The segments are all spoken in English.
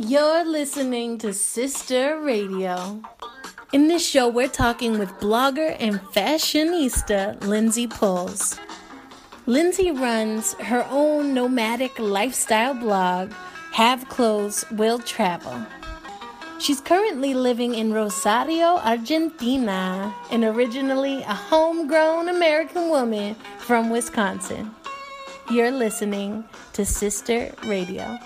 You're listening to Sister Radio. In this show, we're talking with blogger and fashionista Lindsey Puls. Lindsey runs her own nomadic lifestyle blog, Have Clothes, Will Travel. She's currently living in Rosario, Argentina, and originally a homegrown American woman from Wisconsin. You're listening to Sister Radio.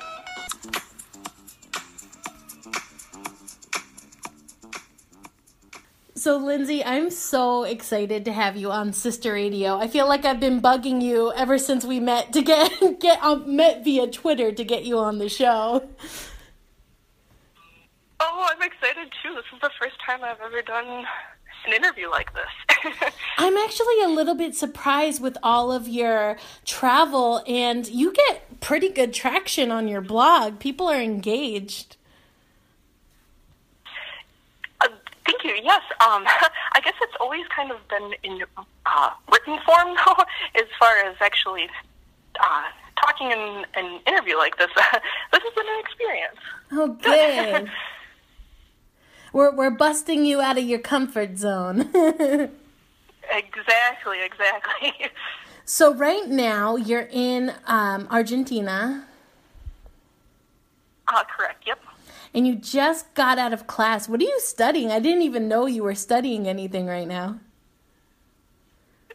So, Lindsey, I'm so excited to have you on Sister Radio. I feel like I've been bugging you ever since we met to get get um, met via Twitter to get you on the show. Oh, I'm excited too. This is the first time I've ever done an interview like this. I'm actually a little bit surprised with all of your travel, and you get pretty good traction on your blog. People are engaged. uh, thank you. Yes, um, I guess it's always kind of been in uh, written form, though, as far as actually uh, talking in an interview like this. this has been an experience. Oh, good. we're we're busting you out of your comfort zone. Exactly, exactly. so right now you're in um, Argentina, Uh, correct. Yep. And you just got out of class. What are you studying? I didn't even know you were studying anything right now.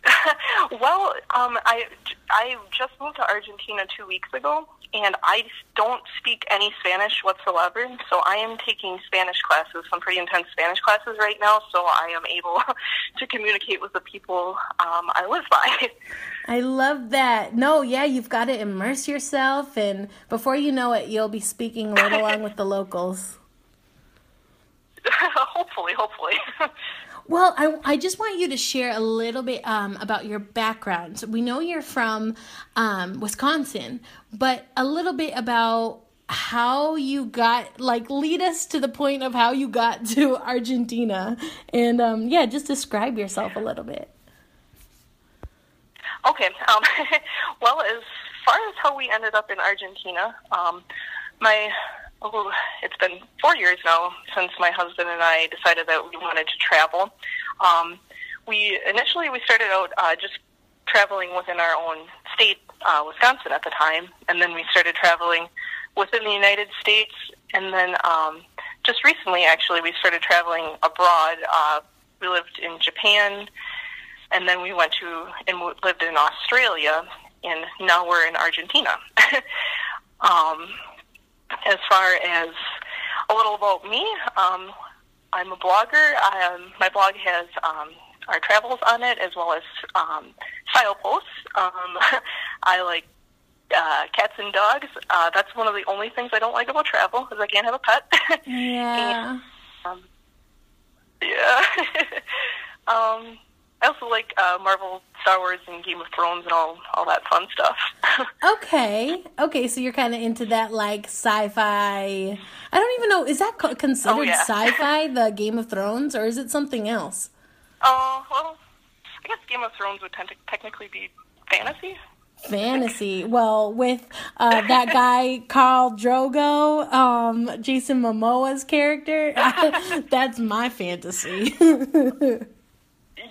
well, um, I I just moved to Argentina two weeks ago, and I don't speak any Spanish whatsoever. So I am taking Spanish classes, some pretty intense Spanish classes right now. So I am able to communicate with the people um, I live by. I love that. No, yeah, you've got to immerse yourself, and before you know it, you'll be speaking right along with the locals. hopefully, hopefully. Well, I, I just want you to share a little bit um, about your background. So we know you're from um, Wisconsin, but a little bit about how you got, like, lead us to the point of how you got to Argentina. And um, yeah, just describe yourself a little bit. Okay. Um, well, as far as how we ended up in Argentina, um, my oh, it's been four years now since my husband and I decided that we wanted to travel. Um, we initially we started out uh, just traveling within our own state, uh, Wisconsin, at the time, and then we started traveling within the United States, and then um, just recently, actually, we started traveling abroad. Uh, we lived in Japan, and then we went to and lived in Australia, and now we're in Argentina. um, as far as a little about me, um, I'm a blogger. Um, my blog has um, our travels on it as well as um, style posts. Um, I like uh, cats and dogs. Uh, that's one of the only things I don't like about travel is I can't have a pet. Yeah. um, yeah. um, I also like uh, Marvel, Star Wars, and Game of Thrones, and all all that fun stuff. Okay. Okay, so you're kind of into that, like, sci fi. I don't even know, is that co- considered Oh, yeah. sci fi, the Game of Thrones, or is it something else? Oh well, I guess Game of Thrones would tend to technically be fantasy. fantasy. Well, with uh, that guy Khal Drogo, um, Jason Momoa's character, that's my fantasy.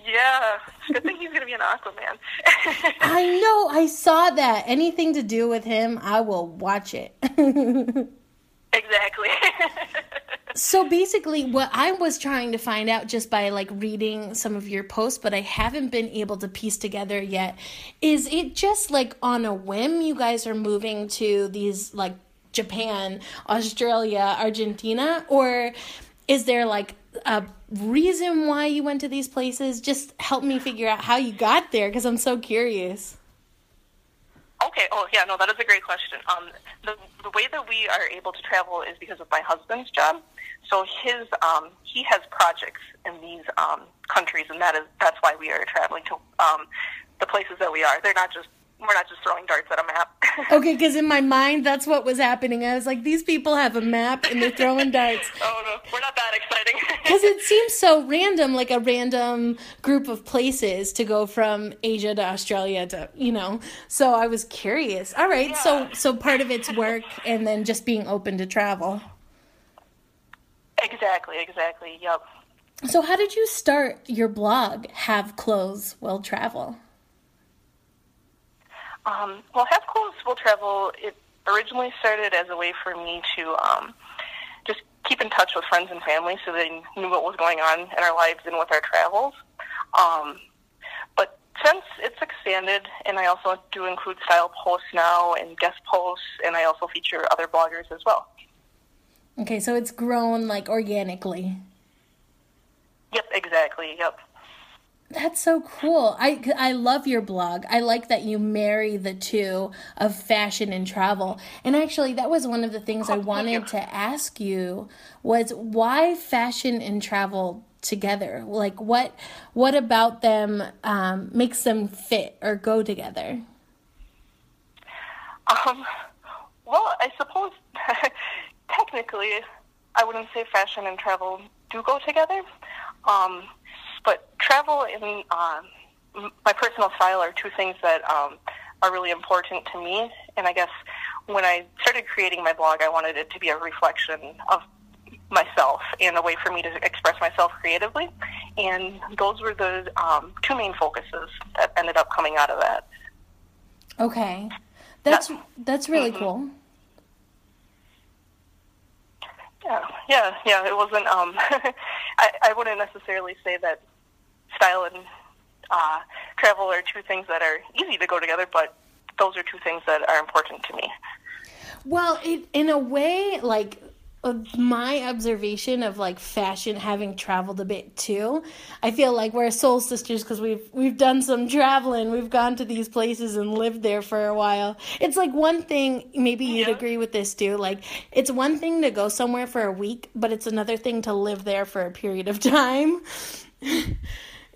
Yeah, good thing he's gonna be an Aquaman. I know. I saw that. Anything to do with him, I will watch it. exactly. So basically, what I was trying to find out just by like reading some of your posts, but I haven't been able to piece together yet, is it just like on a whim you guys are moving to these like Japan, Australia, Argentina, or is there like a reason why you went to these places? Just help me figure out how you got there because I'm so curious. Okay. Oh, yeah. No, that is a great question. Um, the the way that we are able to travel is because of my husband's job. So his um, he has projects in these um, countries, and that is that's why we are traveling to um, the places that we are. They're not just we're not just throwing darts at a map. Okay, because in my mind, that's what was happening. I was like, these people have a map and they're throwing darts. oh no, we're not that exciting. Because it seems so random, like a random group of places to go from Asia to Australia to, you know. So I was curious. All right, so so part of it's work and then just being open to travel. exactly. Exactly. Yep. So how did you start your blog? Have clothes will travel. Um, well, Have Clothes Will Travel, it originally started as a way for me to um, just keep in touch with friends and family so they knew what was going on in our lives and with our travels. Um, but since it's expanded, and I also do include style posts now and guest posts, and I also feature other bloggers as well. Okay, so it's grown like organically. Yep, exactly. Yep. That's so cool. I I love your blog. I like that you marry the two of fashion and travel. And actually, that was one of the things I wanted to ask you was why fashion and travel together? Like what what about them um, makes them fit or go together? Um, well, I suppose technically, I wouldn't say fashion and travel do go together. Um, but travel and uh, my personal style are two things that um, are really important to me. And I guess when I started creating my blog, I wanted it to be a reflection of myself and a way for me to express myself creatively. And those were the um, two main focuses that ended up coming out of that. Okay. That's that's really cool. Yeah, yeah, yeah. It wasn't. Um, I, I wouldn't necessarily say that style and uh, travel are two things that are easy to go together, but those are two things that are important to me. Well, it in a way, like my observation of like fashion having traveled a bit too i feel like we're soul sisters because we've we've done some traveling we've gone to these places and lived there for a while it's like one thing maybe you'd Yeah. agree with this too like it's one thing to go somewhere for a week but it's another thing to live there for a period of time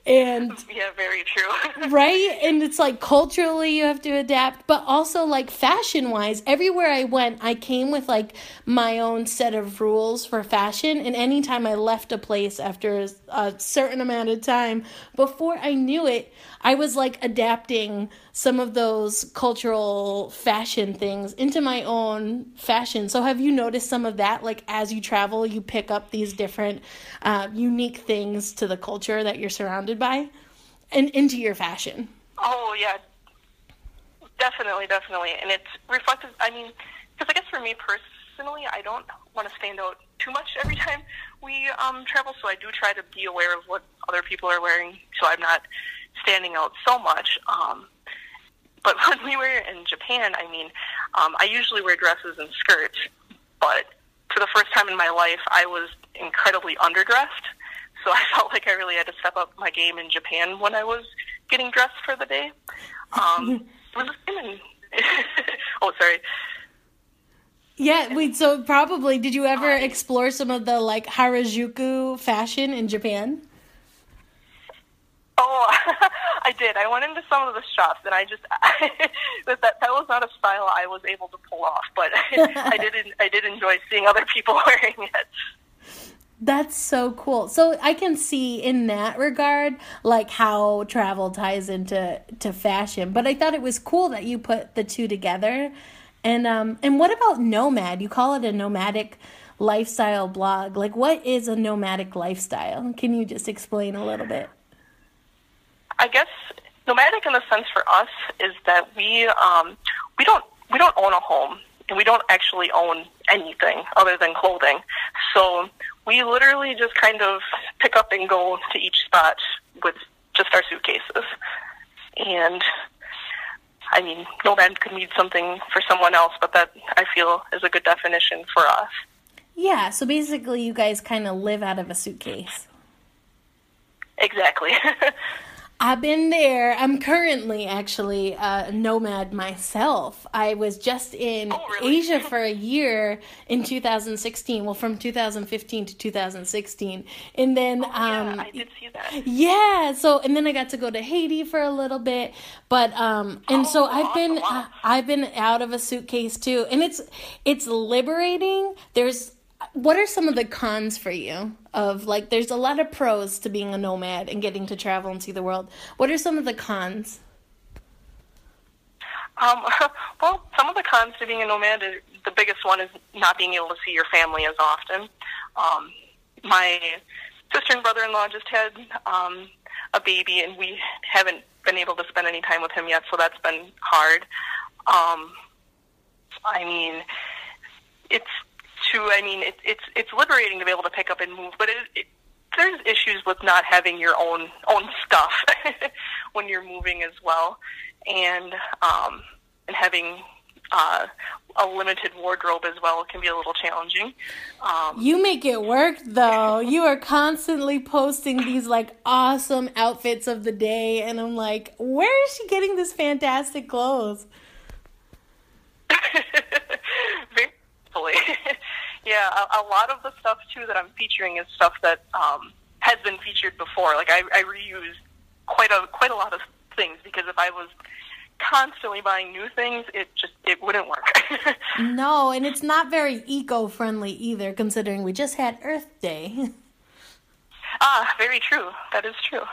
and Yeah, very true. right? And it's like culturally you have to adapt but also like fashion wise everywhere i went i came with like my own set of rules for fashion and anytime i left a place after a, certain amount of time before i knew it i was like adapting some of those cultural fashion things into my own fashion. So have you noticed some of that? Like as you travel you pick up these different uh, unique things to the culture that you're surrounded by and into your fashion. oh yeah, definitely, definitely, and it's reflective. I mean, because I guess for me personally, I don't want to stand out too much every time we um, travel, so I do try to be aware of what other people are wearing, so I'm not standing out so much. Um, but when we were in Japan, I mean, um, I usually wear dresses and skirts, but for the first time in my life, I was incredibly underdressed. So I felt like I really had to step up my game in Japan when I was getting dressed for the day. Um, it was in- oh, sorry. Yeah, wait, so probably did you ever explore some of the like Harajuku fashion in Japan? Oh, I did. I went into some of the shops, and I just that that that was not a style I was able to pull off. But I did I did enjoy seeing other people wearing it. That's so cool. So I can see in that regard like how travel ties into to fashion. But I thought it was cool that you put the two together. And um and what about nomad? You call it a nomadic lifestyle blog. Like what is a nomadic lifestyle? Can you just explain a little bit? I guess nomadic in the sense for us is that we um, we don't we don't own a home and we don't actually own anything other than clothing. So we literally just kind of pick up and go to each spot with just our suitcases. And I mean, no nomad could mean something for someone else, but that I feel is a good definition for us. Yeah, so basically you guys kind of live out of a suitcase. Exactly. I've been there. I'm currently actually a nomad myself. I was just in Oh, really? Asia for a year in 2016. Well, from 2015 to 2016, and then um, yeah, I did see that. yeah. So and then I got to go to Haiti for a little bit, but um, and so Oh, I've been awesome. Wow. I've been out of a suitcase too, and it's it's liberating. There's what are some of the cons for you of like there's a lot of pros to being a nomad and getting to travel and see the world. What are some of the cons? Um, well, some of the cons to being a nomad, is, the biggest one is not being able to see your family as often. Um, my sister and brother-in-law just had um, a baby, and we haven't been able to spend any time with him yet, so that's been hard. Um, I mean, it's to. I mean, it, it's it's liberating to be able to pick up and move, but it, it there's issues with not having your own own stuff when you're moving as well, and um, and having uh, a limited wardrobe as well can be a little challenging. Um, You make it work though. you are constantly posting these like awesome outfits of the day and I'm like, where is she getting this fantastic clothes? very. Yeah, a, a lot of the stuff too that I'm featuring is stuff that um, has been featured before. Like I, I reuse quite a quite a lot of things because if I was constantly buying new things, it just it wouldn't work. No, and it's not very eco-friendly either considering we just had Earth Day. ah, very true. That is true.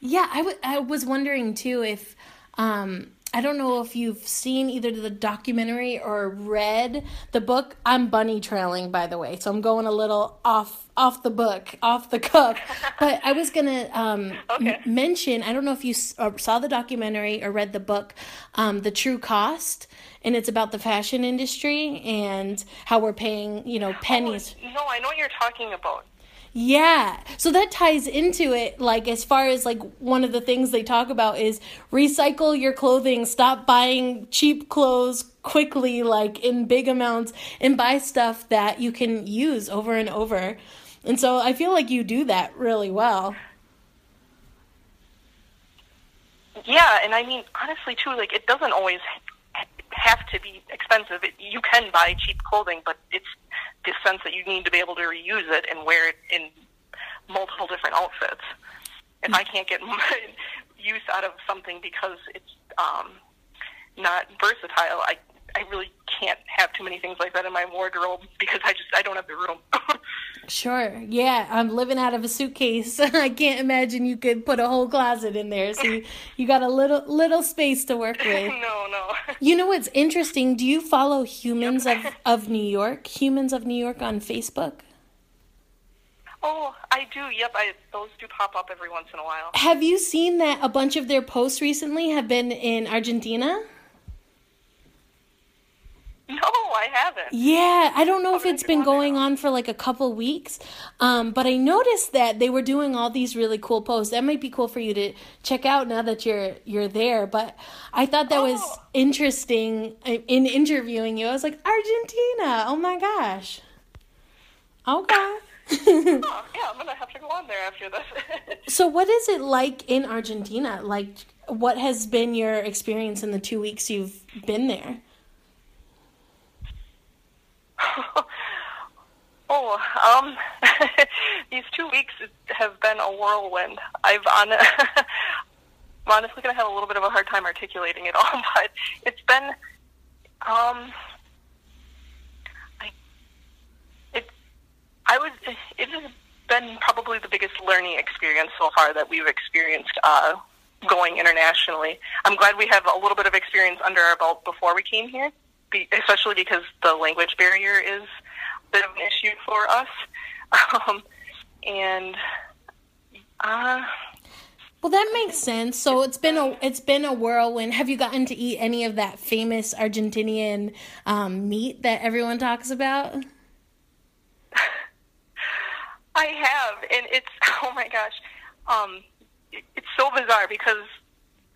Yeah, I I was wondering too if um I don't know if you've seen either the documentary or read the book. I'm bunny trailing by the way, so I'm going a little off off the book, off the cuff. but I was going to um Okay. m- mention, I don't know if you s- uh, saw the documentary or read the book um The True Cost and it's about the fashion industry and how we're paying, you know, pennies. No, I know what you're talking about. Yeah. So that ties into it like as far as like one of the things they talk about is recycle your clothing, stop buying cheap clothes quickly like in big amounts and buy stuff that you can use over and over. And so I feel like you do that really well. Yeah, and I mean honestly too, like it doesn't always have to be expensive. It, you can buy cheap clothing, but it's the sense that you need to be able to reuse it and wear it in multiple different outfits. If I can't get use out of something because it's um, not versatile, I I really can't have too many things like that in my wardrobe because I just I don't have the room. Sure. Yeah, I'm living out of a suitcase. I can't imagine you could put a whole closet in there. So you, you got a little little space to work with. no, no. You know what's interesting? Do you follow Humans of, of New York? Humans of New York on Facebook? Oh, I do. Yep, I those do pop up every once in a while. Have you seen that a bunch of their posts recently have been in Argentina? No, I haven't. Yeah, I don't know if it's been going on for like a couple weeks, um, but I noticed that they were doing all these really cool posts. That might be cool for you to check out now that you're you're there. But I thought that was Oh. interesting uh, in interviewing you. I was like, Argentina! Oh my gosh! Okay. Oh, yeah, I'm gonna have to go on there after this. So, what is it like in Argentina? Like, what has been your experience in the two weeks you've been there? oh, um, these two weeks have been a whirlwind. I've on. I'm honestly gonna have a little bit of a hard time articulating it all, but it's been. Um, I. It. I would. It has been probably the biggest learning experience so far that we've experienced. Uh, going internationally. I'm glad we have a little bit of experience under our belt before we came here, be, especially because the language barrier is a bit of an issue for us. Um, and uh, Well, that makes sense. So it's been a it's been a whirlwind. Have you gotten to eat any of that famous Argentinian um, meat that everyone talks about? I have, and it's oh my gosh, um, it, it's so bizarre because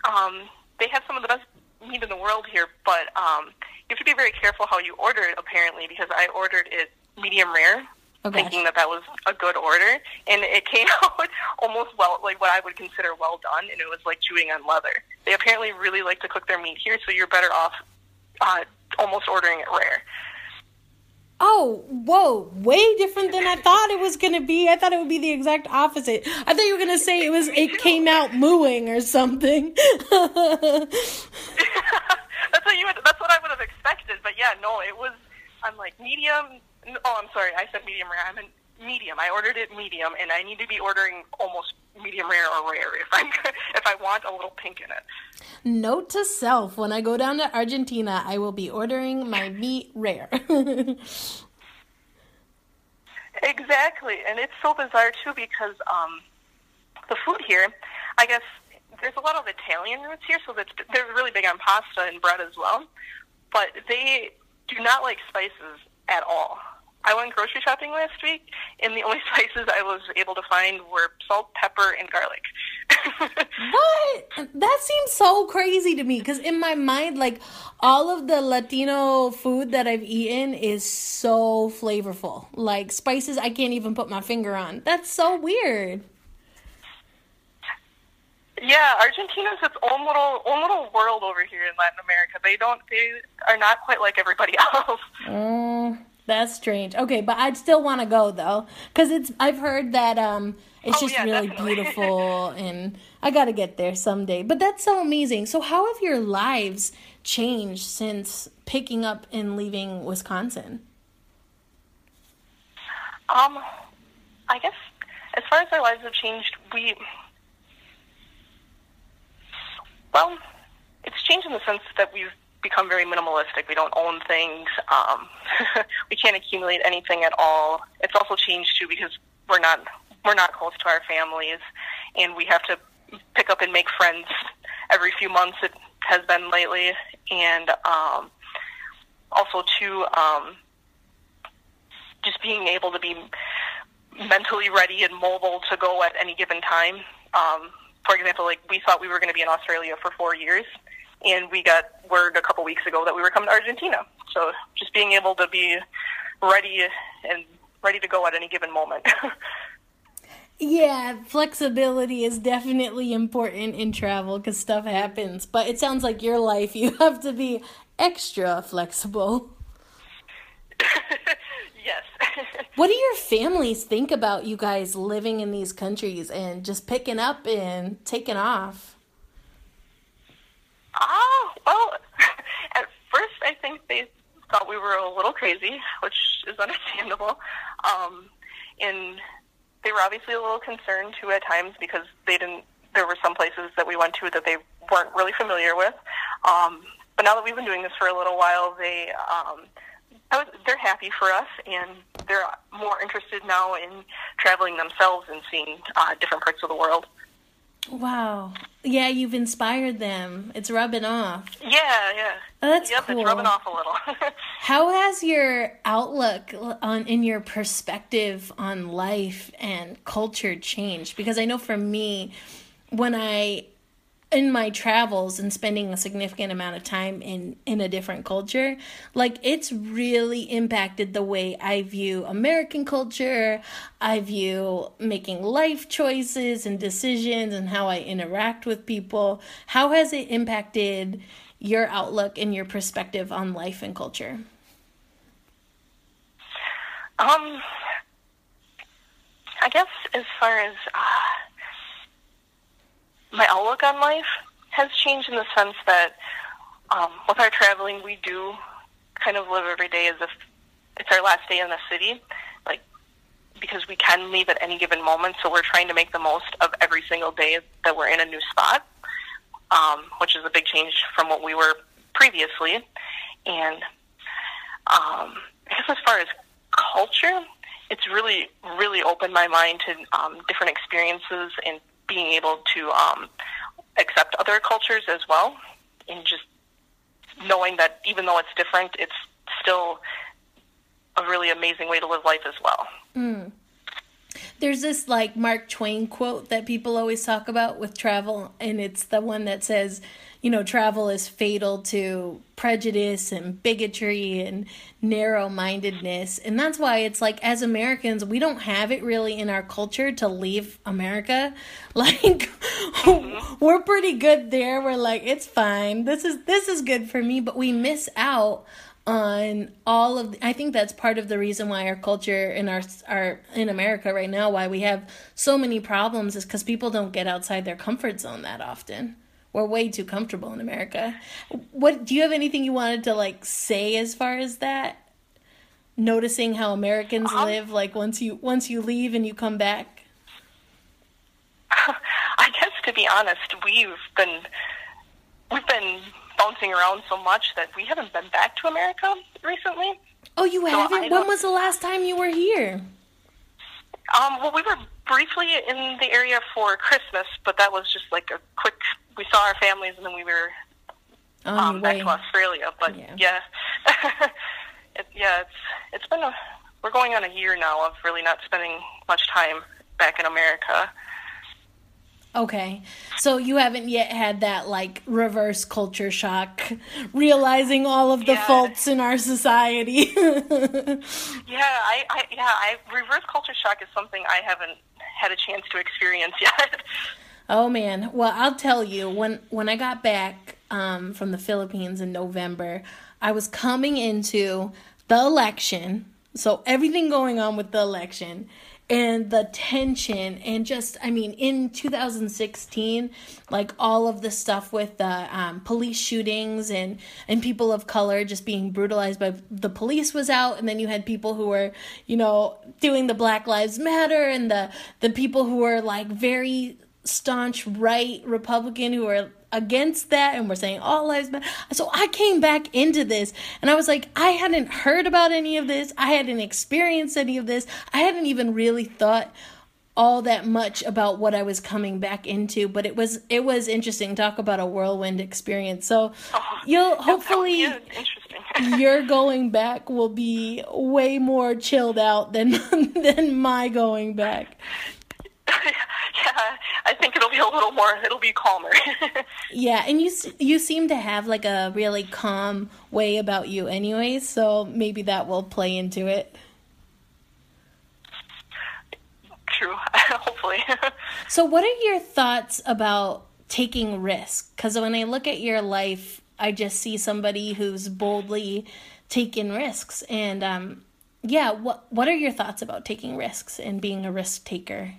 um, they have some of the best meat in the world here, but um, you have to be very careful how you order it. Apparently, because I ordered it medium rare, Oh, thinking that that was a good order, and it came out almost well, like what I would consider well done, and it was like chewing on leather. They apparently really like to cook their meat here, so you're better off uh, almost ordering it rare. Oh, whoa, way different than I thought it was going to be. I thought it would be the exact opposite. I thought you were going to say it was it came out mooing or something. that's what you would, that's what I would have expected, but yeah, no, it was. I'm like medium. Oh, I'm sorry, I said medium rare. I meant medium. I ordered it medium, and I need to be ordering almost medium rare or rare if I'm if I want a little pink in it. Note to self, when I go down to Argentina, I will be ordering my meat rare. Exactly, and it's so bizarre too because um, the food here, I guess there's a lot of Italian roots here, so that's, they're really big on pasta and bread as well. But they do not like spices at all. I went grocery shopping last week, and the only spices I was able to find were salt, pepper, and garlic. what? That seems so crazy to me because in my mind, like all of the Latino food that I've eaten is so flavorful. Like spices I can't even put my finger on. That's so weird. Yeah, Argentina's its own little own little world over here in Latin America. They don't they are not quite like everybody else. Mm, that's strange. Okay, but I'd still want to go though, because it's. I've heard that um, it's Oh, just yeah, really definitely. beautiful, and I got to get there someday. But that's so amazing. So, how have your lives changed since picking up and leaving Wisconsin? Um, I guess as far as our lives have changed, we well, it's changed in the sense that we've become very minimalistic. We don't own things. Um, we can't accumulate anything at all. It's also changed too because we're not we're not close to our families, and we have to pick up and make friends every few months. It has been lately, and um, also too. Um, just being able to be mentally ready and mobile to go at any given time. Um, for example, like we thought we were going to be in Australia for four years, and we got word a couple weeks ago that we were coming to Argentina. So just being able to be ready and ready to go at any given moment. Yeah, flexibility is definitely important in travel because stuff happens. But it sounds like your life, you have to be extra flexible. What do your families think about you guys living in these countries and just picking up and taking off? Ah, well, at first I think they thought we were a little crazy, which is understandable. Um, and they were obviously a little concerned too at times because they didn't. There were some places that we went to that they weren't really familiar with. Um, but now that we've been doing this for a little while, they um, was, they're happy for us, and they're more interested now in traveling themselves and seeing uh, different parts of the world. Wow. Yeah, you've inspired them. It's rubbing off. Yeah, yeah. Oh, that's yep, cool. it's rubbing off a little. How has your outlook on in your perspective on life and culture changed? Because I know for me, when I in my travels and spending a significant amount of time in in a different culture like it's really impacted the way i view american culture. I view making life choices and decisions and how i interact with people. How has it impacted your outlook and your perspective on life and culture? Um, I guess as far as uh, my outlook on life has changed in the sense that um, with our traveling, we do kind of live every day as if it's our last day in the city, like because we can leave at any given moment. So we're trying to make the most of every single day that we're in a new spot, um, which is a big change from what we were previously. And um, I guess as far as culture, it's really, really opened my mind to um, different experiences and being able to um, accept other cultures as well, and just knowing that even though it's different, it's still a really amazing way to live life as well. There's this like Mark Twain quote that people always talk about with travel, and it's the one that says, you know, travel is fatal to prejudice and bigotry and narrow mindedness. And that's why it's like, as Americans, we don't have it really in our culture to leave America. Like, uh-huh. we're pretty good there. We're like, it's fine. This is, this is good for me. But we miss out on all of the, I think that's part of the reason why our culture in our our in America right now why we have so many problems is cuz people don't get outside their comfort zone that often. We're way too comfortable in America. What do you have anything you wanted to like say as far as that? Noticing how Americans um, live like once you once you leave and you come back? I guess to be honest, we've been we've been bouncing around so much that we haven't been back to America recently. Oh, you so haven't? When was the last time you were here? Um, well, we were briefly in the area for Christmas, but that was just like a quick. We saw our families, and then we were um, back to Australia. But yeah, yeah, it, yeah, it's it's been a. We're going on a year now of really not spending much time back in America. Okay. So you haven't yet had that like reverse culture shock, realizing all of the yeah. faults in our society. yeah, I, I yeah, I reverse culture shock is something I haven't had a chance to experience yet. Oh man. Well, I'll tell you when when I got back um, from the Philippines in November, I was coming into the election. So everything going on with the election and the tension and just i mean in 2016 like all of the stuff with the um, police shootings and and people of color just being brutalized by the police was out. And then you had people who were you know doing the black lives matter and the the people who were like very staunch right republican who were against that and we're saying all lives matter. So I came back into this and I was like, I hadn't heard about any of this. I hadn't experienced any of this. I hadn't even really thought all that much about what I was coming back into, but it was it was interesting. Talk about a whirlwind experience. So oh, you'll hopefully your going back will be way more chilled out than than my going back. yeah, I think it'll be a little more. It'll be calmer. yeah, and you you seem to have like a really calm way about you, anyways. So maybe that will play into it. True. Hopefully. so, what are your thoughts about taking risks? Because when I look at your life, I just see somebody who's boldly taking risks, and um, yeah, what what are your thoughts about taking risks and being a risk taker?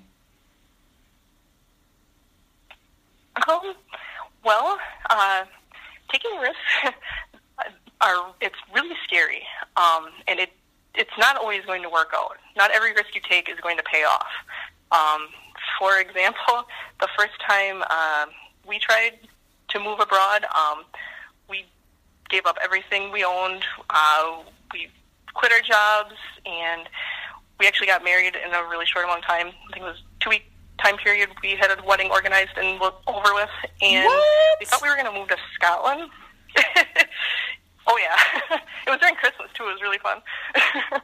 Um, well, uh, taking risks are it's really scary, um, and it it's not always going to work out. Not every risk you take is going to pay off. Um, for example, the first time uh, we tried to move abroad, um, we gave up everything we owned. Uh, we quit our jobs, and we actually got married in a really short amount of time. I think it was two weeks time period, we had a wedding organized and was over with, and what? we thought we were going to move to Scotland. oh yeah, it was during Christmas too. It was really fun.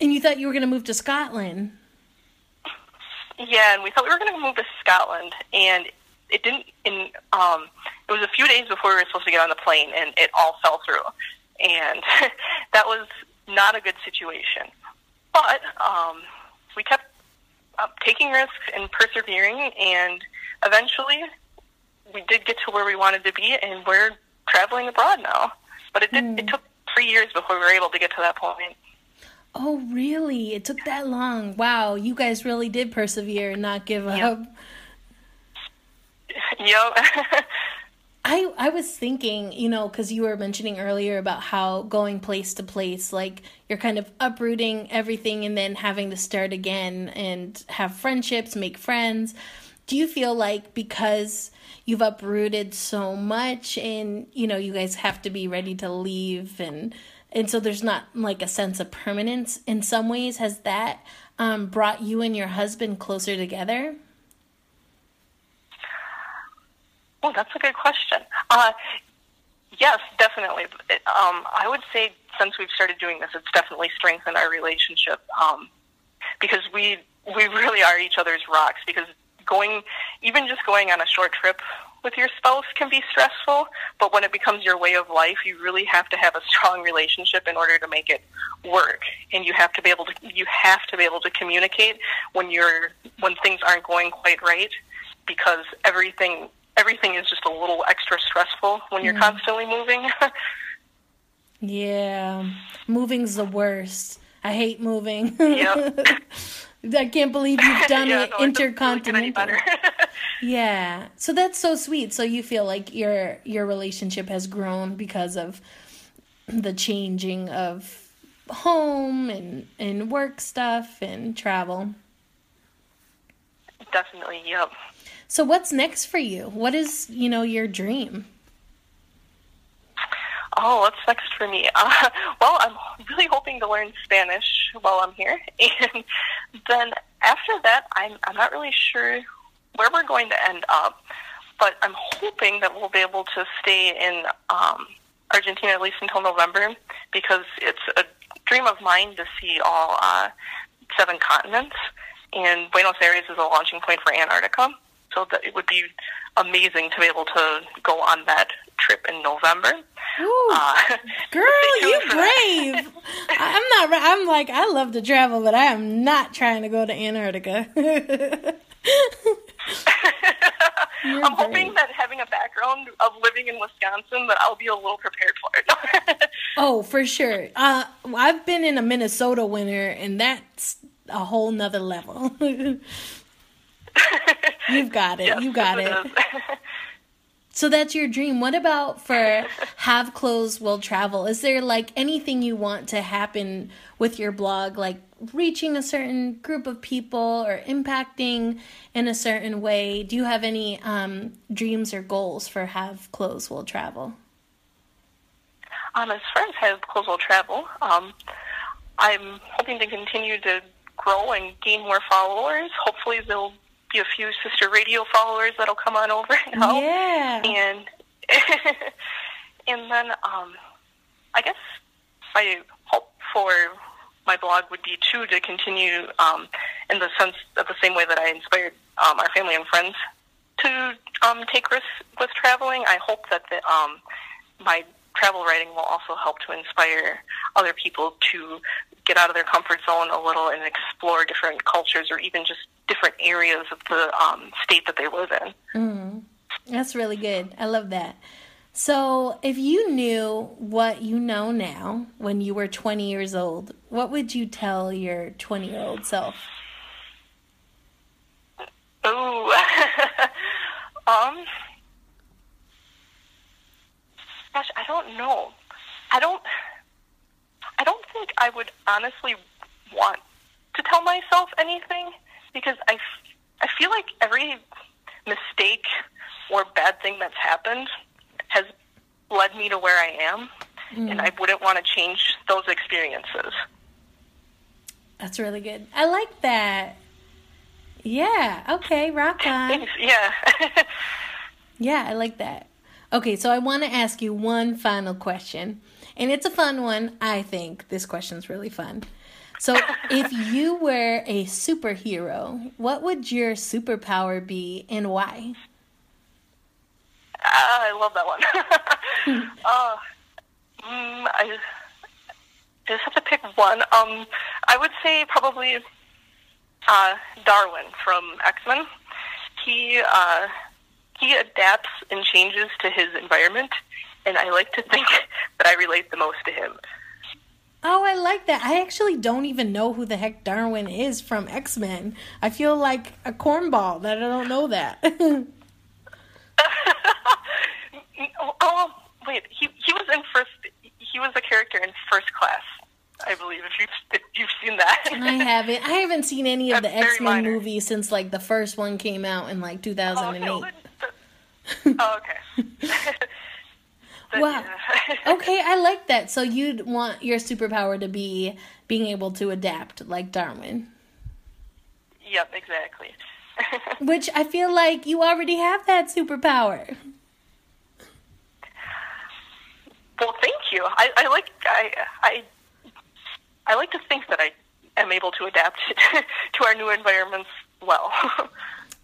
and you thought you were going to move to Scotland? Yeah, and we thought we were going to move to Scotland, and it didn't. In um, it was a few days before we were supposed to get on the plane, and it all fell through, and that was not a good situation. But um, we kept uh, taking risks and persevering, and eventually we did get to where we wanted to be, and we're traveling abroad now. But it did. Mm. It hmm. took three years before we were able to get to that point. Oh, really? It took that long. Wow, you guys really did persevere and not give yep. up. Yep. I I was thinking, you know, because you were mentioning earlier about how going place to place, like you're kind of uprooting everything and then having to start again and have friendships, make friends. Do you feel like because you've uprooted so much and you know you guys have to be ready to leave and and so there's not like a sense of permanence in some ways has that um, brought you and your husband closer together Oh, that's a good question. Uh, yes, definitely. Um, I would say since we've started doing this, it's definitely strengthened our relationship. Um, because we we really are each other's rocks. Because going, even just going on a short trip with your spouse can be stressful, but when it becomes your way of life, you really have to have a strong relationship in order to make it work. And you have to be able to you have to be able to communicate when you're when things aren't going quite right because everything everything is just a little extra stressful when you're mm. constantly moving. Yeah, moving's the worst. I hate moving. Yep. I can't believe you've done Yeah, it no, it doesn't really get any intercontinental. yeah, so that's so sweet. So you feel like your your relationship has grown because of the changing of home and and work stuff and travel. Definitely, yep. So what's next for you? What is you know your dream? Oh, what's next for me? Uh, well, I'm really hoping to learn Spanish while I'm here, and then after that, I'm I'm not really sure where we're going to end up, but I'm hoping that we'll be able to stay in um, Argentina at least until November because it's a dream of mine to see all uh, seven continents, and Buenos Aires is a launching point for Antarctica. So that it would be amazing to be able to go on that trip in November. Ooh, Uh, girl, you brave. I'm not. I'm like I love to travel, but I am not trying to go to Antarctica. I'm hoping that having a background of living in Wisconsin, that I'll be a little prepared for it. Oh, for sure. Uh, I've been in a Minnesota winter, and that's a whole nother level. You've got it. Yes, you got it. it. So that's your dream. What about for Have Clothes Will Travel? Is there like anything you want to happen with your blog, like reaching a certain group of people or impacting in a certain way? Do you have any um, dreams or goals for Have Clothes Will Travel? um, as far as have clothes will travel, um, I'm hoping to continue to grow and gain more followers. Hopefully, there'll be a few sister radio followers that'll come on over and help. Yeah. and and then um, I guess my hope for my blog would be too to continue um, in the sense of the same way that I inspired um, our family and friends to um, take risks with traveling. I hope that the, um, my travel writing will also help to inspire other people to get out of their comfort zone a little and explore different cultures or even just different areas of the um, state that they live in. That's really good. I love that. So, if you knew what you know now when you were 20 years old, what would you tell your 20 year old self? Ooh. um. Gosh, I don't know. I don't. I don't think I would honestly want to tell myself anything because I, I feel like every mistake or bad thing that's happened has led me to where I am, and mm. I wouldn't want to change those experiences. That's really good. I like that. Yeah, okay, rock on. Yeah. Yeah, I like that. Okay, so I want to ask you one final question. And it's a fun one, I think. This question's really fun. So, if you were a superhero, what would your superpower be and why? Ah, I love that one. uh, mm, I just have to pick one. Um, I would say probably uh, Darwin from X Men. He uh, he adapts and changes to his environment, and I like to think that I relate the most to him. Oh, I like that. I actually don't even know who the heck Darwin is from X Men. I feel like a cornball that I don't know that. Oh wait, he he was in first. He was a character in First Class, I believe. If you've if you've seen that, I haven't. I haven't seen any of the That's very X Men movies since like the first one came out in like Oh, okay, 2008. well, then- oh, okay. Then, Wow. yeah. Okay, I like that. So you'd want your superpower to be being able to adapt like Darwin, yep, exactly. which I feel like you already have that superpower. well, thank you. I, I like I I I like to think that I am able to adapt to our new environments well.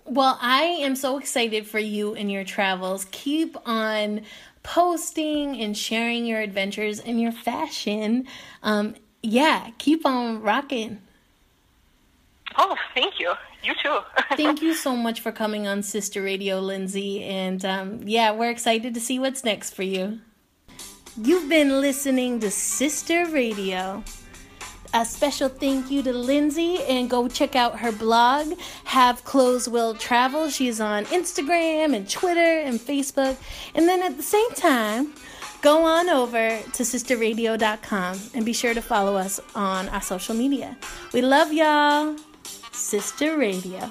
well, I am so excited for you and your travels. Keep on posting and sharing your adventures and your fashion. Um, yeah, keep on rocking. Oh, thank you. You too. thank you so much for coming on Sister Radio, Lindsey. And um, yeah, we're excited to see what's next for you. You've been listening to Sister Radio. A special thank you to Lindsey and go check out her blog, Have Clothes Will Travel. She's on Instagram and Twitter and Facebook. And then at the same time, go on over to sisterradio.com and be sure to follow us on our social media. We love y'all. Sister Radio.